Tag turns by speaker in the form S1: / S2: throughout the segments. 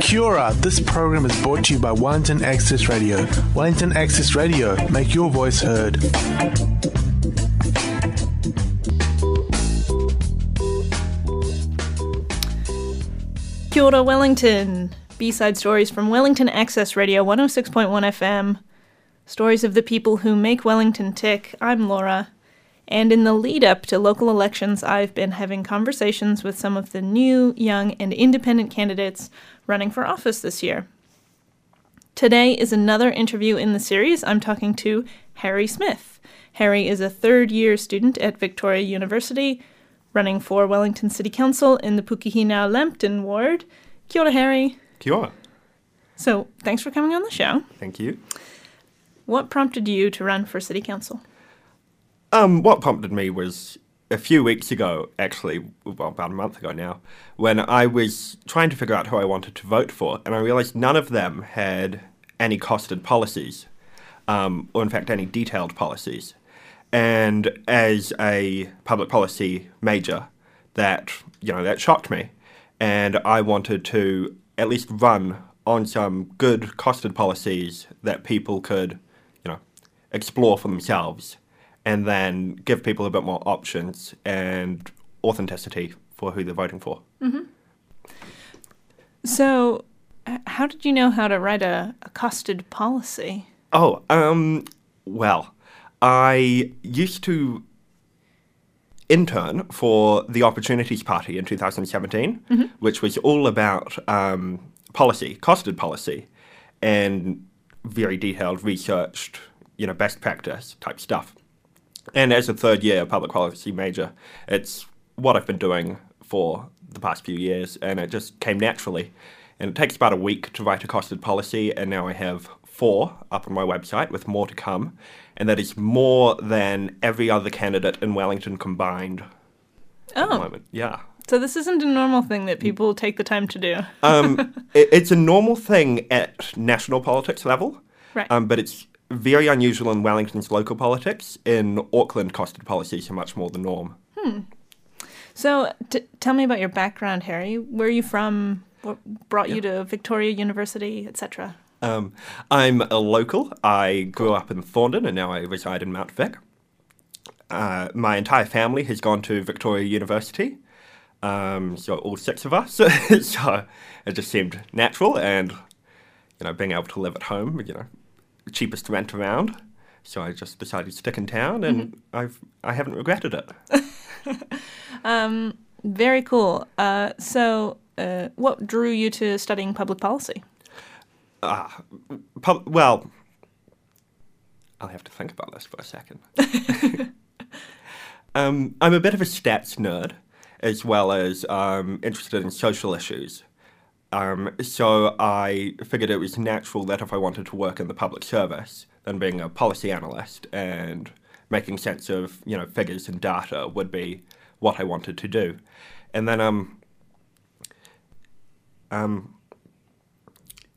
S1: Kia this program is brought to you by Wellington Access Radio. Wellington Access Radio, make your voice heard.
S2: Kia Wellington. B-side stories from Wellington Access Radio 106.1 FM. Stories of the people who make Wellington tick. I'm Laura. And in the lead up to local elections, I've been having conversations with some of the new, young, and independent candidates running for office this year. Today is another interview in the series. I'm talking to Harry Smith. Harry is a third year student at Victoria University, running for Wellington City Council in the Pukehīnau Lambton ward. Kia ora, Harry.
S3: Kia ora.
S2: So, thanks for coming on the show.
S3: Thank you.
S2: What prompted you to run for City Council?
S3: Um, what prompted me was a few weeks ago, actually, well, about a month ago now, when I was trying to figure out who I wanted to vote for, and I realized none of them had any costed policies, um, or in fact, any detailed policies. And as a public policy major, that you know that shocked me, and I wanted to at least run on some good costed policies that people could, you know, explore for themselves, and then give people a bit more options and authenticity for who they're voting for.
S2: So, how did you know how to write a, a costed policy?
S3: Oh, um, well, I used to intern for the Opportunities Party in 2017, which was all about um, policy, costed policy, and very detailed, researched, you know, best practice type stuff. And as a third year public policy major, it's what I've been doing for the past few years, and it just came naturally. And it takes about a week to write a costed policy, and now I have four up on my website with more to come. And that is more than every other candidate in Wellington combined at the
S2: Oh,
S3: moment. Yeah.
S2: so this isn't a normal thing that people take the time to do.
S3: Um, it, it's a normal thing at national politics level,
S2: Right.
S3: um, but it's very unusual in Wellington's local politics. In Auckland, costed policies are much more the norm.
S2: So, t- tell me about your background, Harry. Where are you from? What brought you to Victoria University, etc.?
S3: Um, I'm a local. I grew up in Thorndon and now I reside in Mount Vic. Uh, my entire family has gone to Victoria University. Um, so all six of us. so it just seemed natural and, you know, being able to live at home, you know, cheapest rent around. So I just decided to stick in town and I've, I haven't regretted it.
S2: Very cool. Uh, so, uh, what drew you to studying public policy?
S3: Pub- well, I'll have to think about this for a second. um, I'm a bit of a stats nerd, as well as um, interested in social issues. Um, so I figured it was natural that if I wanted to work in the public service, then being a policy analyst and making sense of you know figures and data would be what I wanted to do. And then um, um,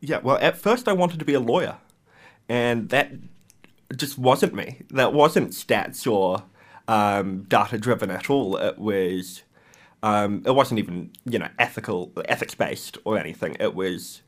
S3: yeah, well, at first I wanted to be a lawyer, and that just wasn't me. That wasn't stats or um, data driven at all. It was, um, it wasn't even you know ethical, ethics based or anything. It was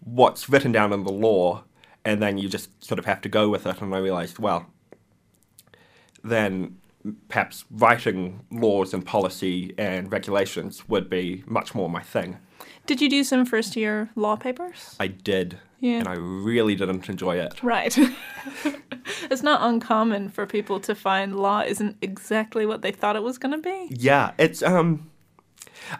S3: what's written down in the law, and then you just sort of have to go with it. And I realized, well, then perhaps writing laws and policy and regulations would be much more my thing.
S2: Did you do some first year law papers?
S3: I did,
S2: Yeah.
S3: and I really didn't enjoy it.
S2: Right. it's not uncommon for people to find law isn't exactly what they thought it was going to be.
S3: Yeah, it's um,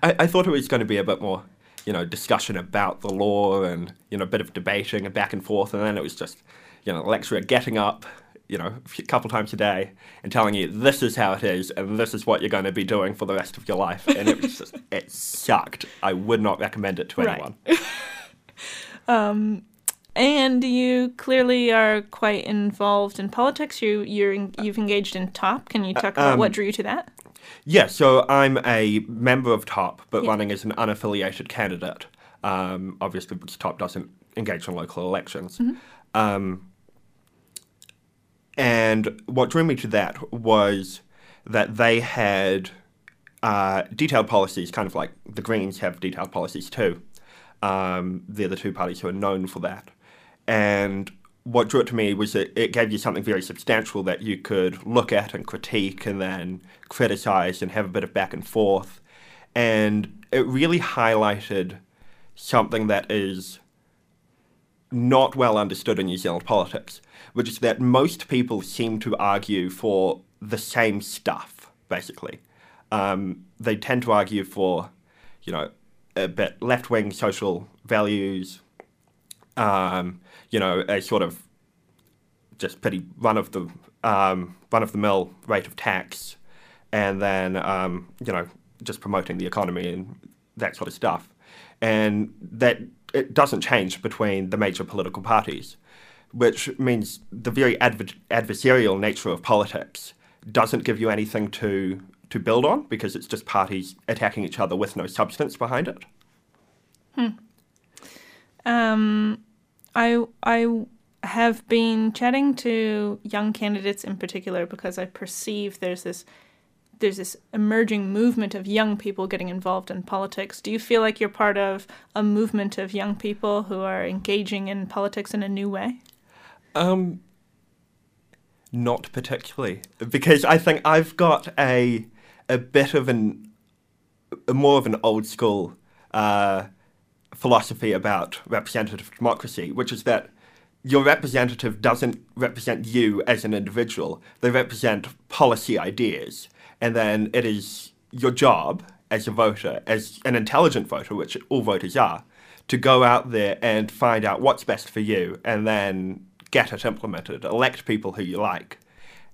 S3: I, I thought it was going to be a bit more, you know, discussion about the law and you know a bit of debating and back and forth, and then it was just, you know, the lecturer getting up, you know, a few- couple times a day and telling you this is how it is and this is what you're going to be doing for the rest of your life, and it was just it sucked. I would not recommend it to
S2: Right.
S3: anyone.
S2: Um, And you clearly are quite involved in politics. You you're en- you've engaged in TOP. Can you talk about what drew you to that?
S3: Yeah, so I'm a member of TOP, but
S2: Yeah.
S3: running as an unaffiliated candidate. Um, obviously, because TOP doesn't engage in local elections. Um, and what drew me to that was that they had uh, detailed policies, kind of like the Greens have detailed policies too. Um, they're the two parties who are known for that. And what drew it to me was that it gave you something very substantial that you could look at and critique and then criticize and have a bit of back and forth. And it really highlighted something that is not well understood in New Zealand politics, which is that most people seem to argue for the same stuff, basically. Um, they tend to argue for, you know, a bit left wing social values, um, you know, a sort of just pretty run of the um, run of the mill rate of tax, and then um, you know just promoting the economy and that sort of stuff, and that it doesn't change between the major political parties, which means the very adver- adversarial nature of politics doesn't give you anything to to build on because it's just parties attacking each other with no substance behind it.
S2: Um, I I have been chatting to young candidates in particular because I perceive there's this there's this emerging movement of young people getting involved in politics. Do you feel like you're part of a movement of young people who are engaging in politics in a new way?
S3: Um, not particularly, because I think I've got a a bit of an a more of an old school uh, philosophy about representative democracy, which is that your representative doesn't represent you as an individual; they represent policy ideas, and then it is your job as a voter, as an intelligent voter, which all voters are, to go out there and find out what's best for you, and then get it implemented. Elect people who you like,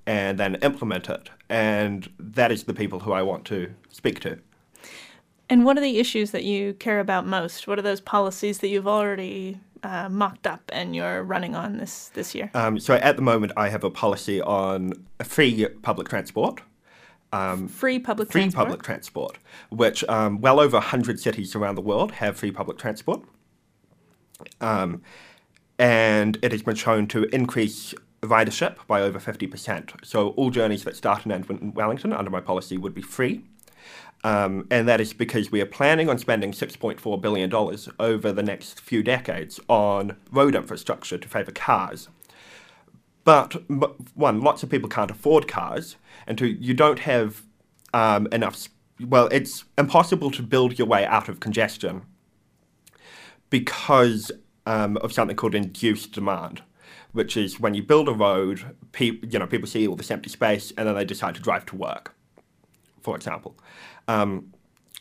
S3: and then implement it. And that is the people who I want to speak to.
S2: And what are the issues that you care about most? What are those policies that you've already uh, mocked up and you're running on this this year?
S3: Um, so at the moment, I have a policy on free public transport.
S2: free public
S3: Free
S2: transport.
S3: public transport, which um, well over 100 cities around the world have free public transport. Um, and it has been shown to increase ridership by over 50%. So all journeys that start and end in Wellington under my policy would be free. Um, and that is because we are planning on spending $6.4 billion over the next few decades on road infrastructure to favour cars. But one, lots of people can't afford cars, and two, you don't have um, enough. Well, it's impossible to build your way out of congestion because um, of something called induced demand, which is when you build a road, pe- you know, people see all this empty space, and then they decide to drive to work, for example. Um,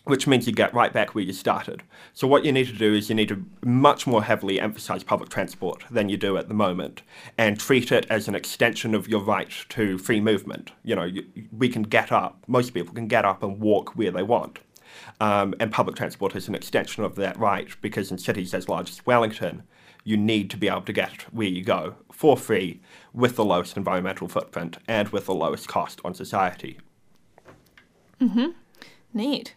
S3: which means you get right back where you started. So what you need to do is you need to much more heavily emphasize public transport than you do at the moment, and treat it as an extension of your right to free movement. You know, you, we can get up. Most people can get up and walk where they want, um, and public transport is an extension of that right because in cities as large as Wellington, you need to be able to get where you go for free with the lowest environmental footprint and with the lowest cost on society.
S2: Neat.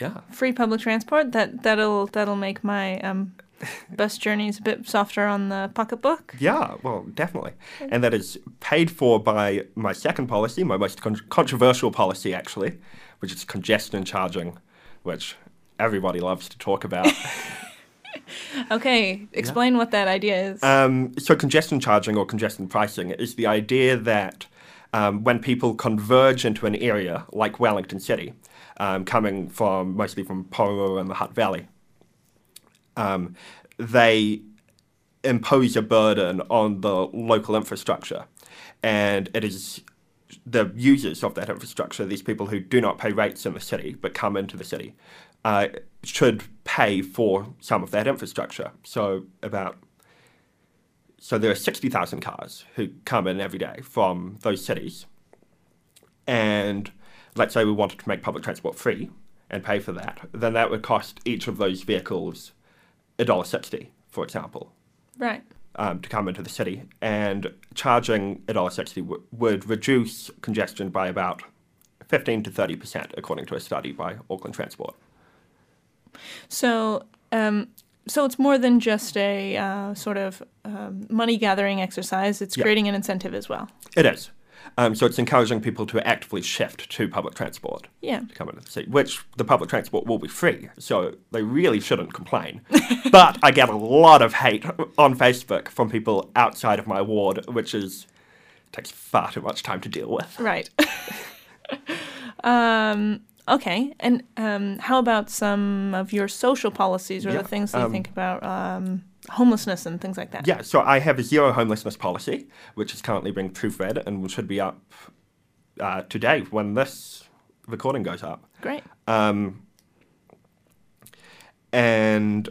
S3: Yeah.
S2: Free public transport. That that'll that'll make my um, bus journeys a bit softer on the pocketbook.
S3: Yeah, well, definitely. And that is paid for by my second policy, my most con- controversial policy, actually, which is congestion charging, which everybody loves to talk about.
S2: Okay, explain what that idea is.
S3: um, so, congestion charging or congestion pricing is the idea that um, when people converge into an area like Wellington City, um, coming from mostly from Porirua and the Hutt Valley, um, they impose a burden on the local infrastructure. And it is the users of that infrastructure, these people who do not pay rates in the city but come into the city, uh, should pay for some of that infrastructure. So about so there are sixty thousand cars who come in every day from those cities, and let's say we wanted to make public transport free and pay for that, then that would cost each of those vehicles a dollar sixty, for example
S2: right.
S3: um, to come into the city, and charging a dollar sixty w- would reduce congestion by about fifteen to thirty percent, according to a study by Auckland Transport.
S2: So, um, so it's more than just a uh, sort of um, money gathering exercise. It's
S3: Yeah.
S2: creating an incentive as well.
S3: It is. Um, so it's encouraging people to actively shift to public transport
S2: Yeah.
S3: to come into the city, which the public transport will be free, so they really shouldn't complain. but I get a lot of hate on Facebook from people outside of my ward, which is takes far too much time to deal with.
S2: Right. um, okay. And um, how about some of your social policies or
S3: Yeah,
S2: the things that you
S3: um,
S2: think about um, homelessness and things like that?
S3: Yeah, so I have a zero homelessness policy, which is currently being proofread and should be up uh, today when this recording goes up.
S2: Great.
S3: Um, and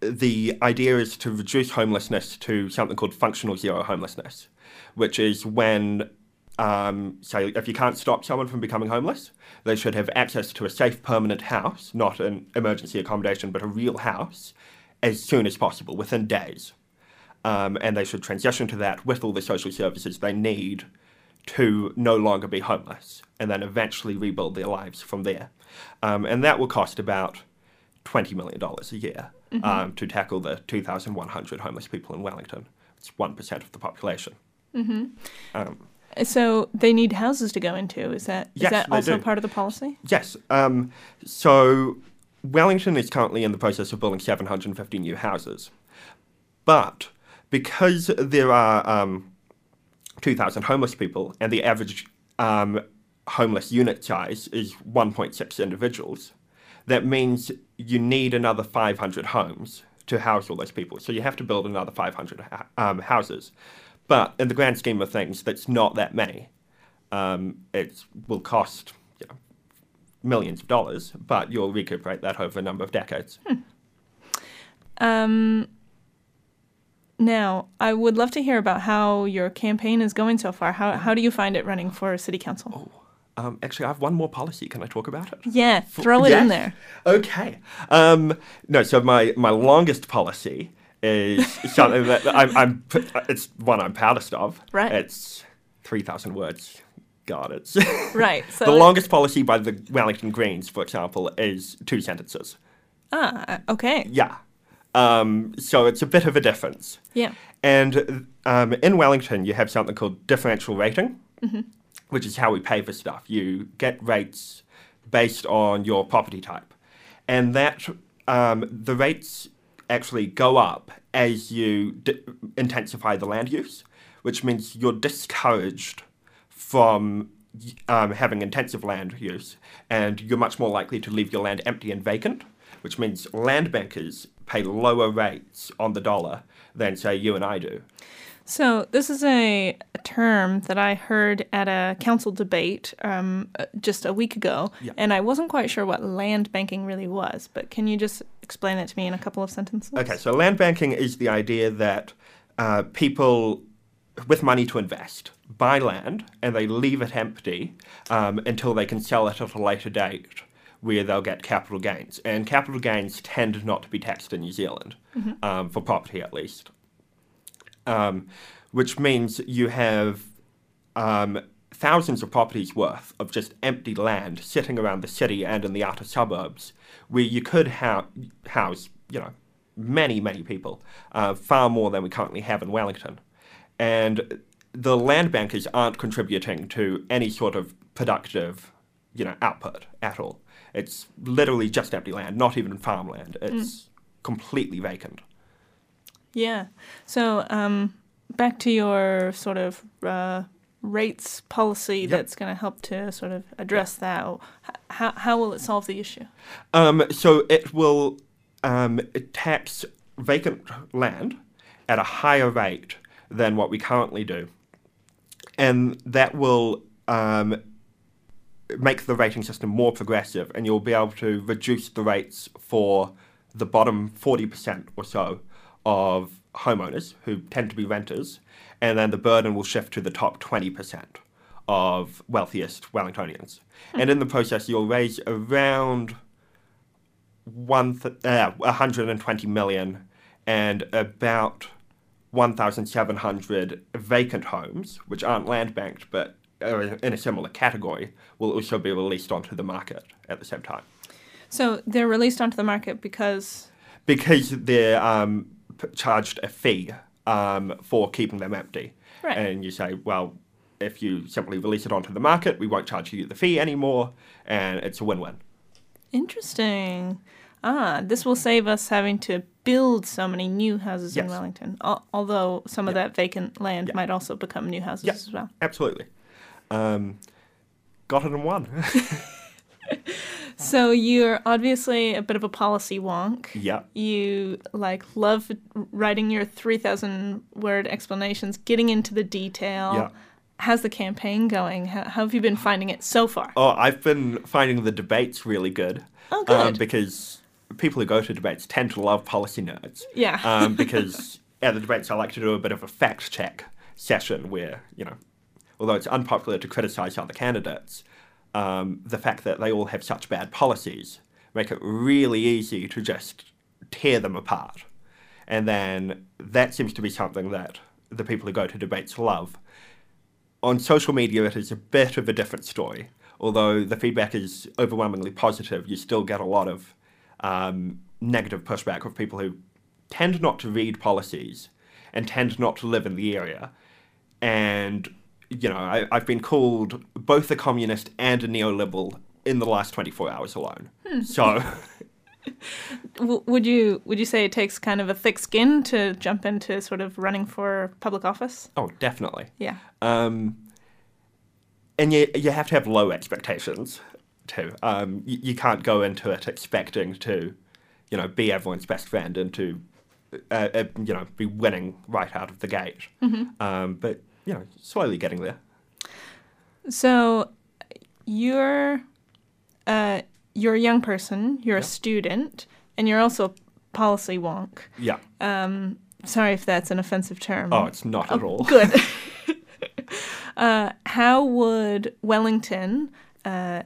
S3: the idea is to reduce homelessness to something called functional zero homelessness, which is when, um, say, if you can't stop someone from becoming homeless, they should have access to a safe, permanent house, not an emergency accommodation, but a real house, as soon as possible, within days. Um, and they should transition to that with all the social services they need to no longer be homeless, and then eventually rebuild their lives from there. Um, and that will cost about $20 million a year um, to tackle the 2,100 homeless people in Wellington. It's 1% of the population. Um,
S2: So they need houses to go into. Is that is
S3: Yes,
S2: that also
S3: do.
S2: part of the policy?
S3: yes, um, so Wellington is currently in the process of building 750 new houses. But because there are um, 2,000 homeless people and the average um, homeless unit size is 1.6 individuals, that means you need another 500 homes to house all those people. So you have to build another 500 um, houses. But in the grand scheme of things, that's not that many. Um, it will cost you know, millions of dollars, but you'll recuperate that over a number of decades.
S2: Um, now, I would love to hear about how your campaign is going so far. How how do you find it running for city council?
S3: Um, actually, I have one more policy. Can I talk about it?
S2: Yeah, throw it in there.
S3: Okay. Um, no, so my, my longest policy is something that I'm, I'm, it's one I'm proudest of.
S2: Right.
S3: It's 3,000 words. God, it's.
S2: Right. So
S3: the longest policy by the Wellington Greens, for example, is two sentences.
S2: Ah, okay.
S3: Yeah. Um, so it's a bit of a difference.
S2: Yeah.
S3: And um, in Wellington, you have something called differential rating, which is how we pay for stuff. You get rates based on your property type. And that um, the rates actually go up as you d- intensify the land use, which means you're discouraged from um, having intensive land use, and you're much more likely to leave your land empty and vacant, which means land bankers pay lower rates on the dollar than, say, you and I do.
S2: So this is a, a term that I heard at a council debate um, uh, just a week ago,
S3: Yeah.
S2: and I wasn't quite sure what land banking really was. But can you just explain it to me in a couple of sentences?
S3: Okay, so land banking is the idea that uh, people with money to invest buy land and they leave it empty um, until they can sell it at a later date where they'll get capital gains. And capital gains tend not to be taxed in New Zealand, um, for property at least. Um, which means you have um, thousands of properties worth of just empty land sitting around the city and in the outer suburbs where you could ha- house, you know, many, many people, uh, far more than we currently have in Wellington. And the land bankers aren't contributing to any sort of productive, you know, output at all. It's literally just empty land, not even farmland. It's completely vacant.
S2: Yeah. So um, back to your sort of uh, rates policy that's going to help to sort of address that. How, how will it solve the issue?
S3: Um, so it will um, tax vacant land at a higher rate than what we currently do, and that will um, make the rating system more progressive, and you'll be able to reduce the rates for the bottom forty percent or so of homeowners who tend to be renters, and then the burden will shift to the top twenty percent of wealthiest Wellingtonians. And in the process, you'll raise around one th- uh, 120 million and about 1,700 vacant homes, which aren't land banked but are in a similar category, will also be released onto the market at the same time.
S2: So they're released onto the market because
S3: Because they're um, charged a fee um, for keeping them empty.
S2: Right.
S3: And you say, well, if you simply release it onto the market, we won't charge you the fee anymore, and it's a win-win.
S2: Interesting. Ah, this will save us having to build so many new houses in Wellington. Al- although some of that vacant land might also become new houses
S3: Yeah.
S2: as well.
S3: Absolutely. Um, got it in one.
S2: So you're obviously a bit of a policy wonk.
S3: yeah.
S2: You like love writing your 3000 word explanations, getting into the detail.
S3: Yeah.
S2: How's the campaign going? How, how have you been finding it so far?
S3: Oh, I've been finding the debates really good.
S2: Oh,
S3: Um,
S2: good.
S3: because people who go to debates tend to love policy nerds.
S2: Yeah.
S3: Um, because at the debates, I like to do a bit of a fact check session where, you know, although it's unpopular to criticize other candidates, um, the fact that they all have such bad policies make it really easy to just tear them apart. And then that seems to be something that the people who go to debates love on social media, it is a bit of a different story. Although the feedback is overwhelmingly positive, you still get a lot of um, negative pushback of people who tend not to read policies and tend not to live in the area. And, you know, I, I've been called both a communist and a neoliberal in the last 24 hours alone. So,
S2: would you would you say it takes kind of a thick skin to jump into sort of running for public office?
S3: oh, definitely.
S2: Yeah.
S3: Um, and you you have to have low expectations too. Um, you, you can't go into it expecting to, you know, be everyone's best friend and to, uh, uh, you know, be winning right out of the gate. Um, but you know, slowly getting there.
S2: So you're uh, you're a young person, you're a student, and you're also a policy wonk.
S3: Yeah.
S2: Um, sorry if that's an offensive term.
S3: Oh, it's not at all.
S2: Good. uh, how would Wellington uh,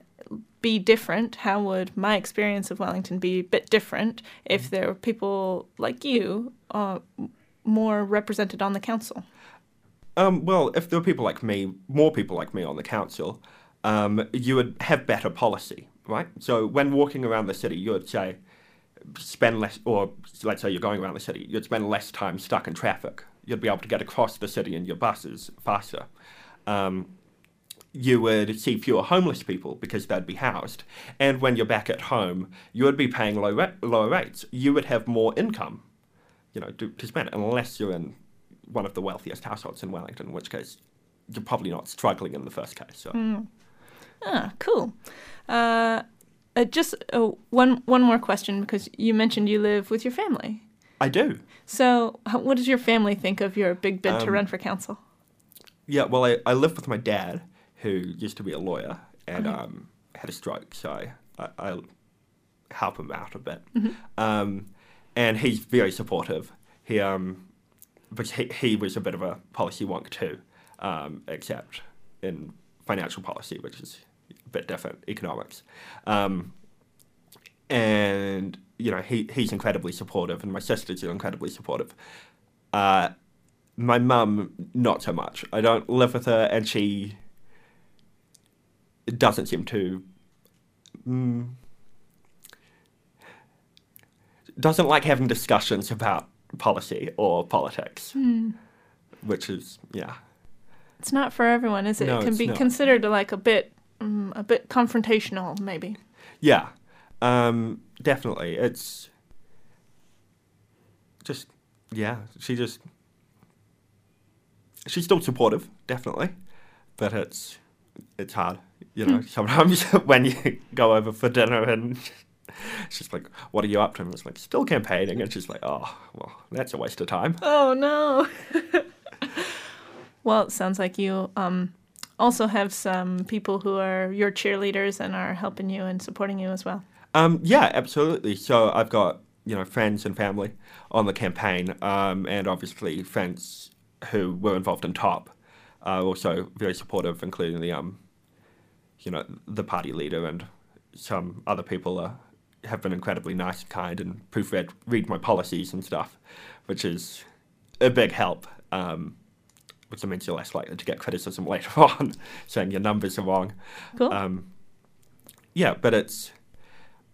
S2: be different? How would my experience of Wellington be a bit different if there were people like you uh, more represented on the council?
S3: Um, well, if there were people like me, more people like me on the council, um, you would have better policy, right? So when walking around the city, you would say, spend less, or let's say you're going around the city, you'd spend less time stuck in traffic. You'd be able to get across the city in your buses faster. Um, you would see fewer homeless people because they'd be housed. And when you're back at home, you would be paying low ra- lower rates. You would have more income, you know, to, to spend, unless you're in one of the wealthiest households in Wellington, in which case you're probably not struggling in the first case. So
S2: Ah, cool. Uh, uh, just uh, one one more question because you mentioned you live with your family.
S3: I do.
S2: So, how, what does your family think of your big bid to
S3: Um,
S2: run for council?
S3: Yeah, well, I, I live with my dad, who used to be a lawyer and um, had a stroke, so I, I, help him out a bit. Um, and he's very supportive. He, um, but he, he was a bit of a policy wonk too, um, except in financial policy, which is a bit different, economics. Um, and you know he he's incredibly supportive, and my sisters are incredibly supportive. Uh, my mum, not so much. I don't live with her, and she doesn't seem to. Mm, doesn't like having discussions about policy or politics, which is yeah.
S2: It's not for everyone, is it?
S3: No,
S2: it can be
S3: not.
S2: considered like a bit um, a bit confrontational, maybe.
S3: Yeah, um, definitely. It's just yeah. She just she's still supportive, definitely, but it's it's hard. You know, sometimes when you go over for dinner and she's like, "What are you up to?" and it's like, "Still campaigning," and she's like, "Oh, well, that's a waste of time."
S2: Oh no. well, it sounds like you um, also have some people who are your cheerleaders and are helping you and supporting you as well.
S3: Um, yeah, absolutely. So I've got you know friends and family on the campaign, um, and obviously friends who were involved in TOP are also very supportive, including the um, you know the party leader and some other people are, have been incredibly nice and kind and proofread read my policies and stuff, which is a big help. Um, which means you're less likely to get criticism later on, saying your numbers are wrong.
S2: Cool.
S3: Um, yeah, but it's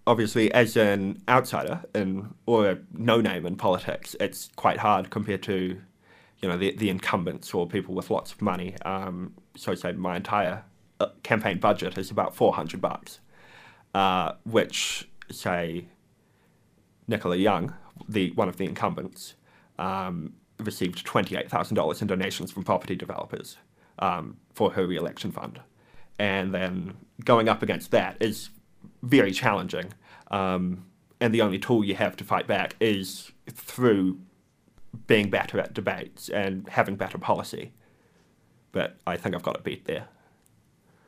S3: obviously as an outsider in or a no name in politics, it's quite hard compared to you know the the incumbents or people with lots of money. Um, so say my entire uh, campaign budget is about 400 bucks, uh, which say Nicola Young, the one of the incumbents, um, received $28,000 in donations from property developers um, for her re-election fund. And then going up against that is very challenging. Um, and the only tool you have to fight back is through being better at debates and having better policy. But I think I've got it beat there.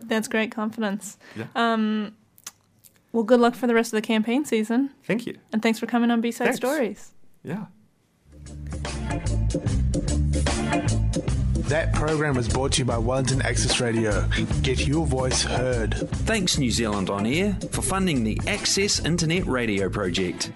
S2: That's great confidence.
S3: Yeah.
S2: Well, good luck for the rest of the campaign season.
S3: Thank you.
S2: And thanks for coming on B-Side
S3: Thanks.
S2: Stories.
S3: Yeah.
S1: That program was brought to you by Wellington Access Radio. Get your voice heard.
S4: Thanks, New Zealand On Air, for funding the Access Internet Radio project.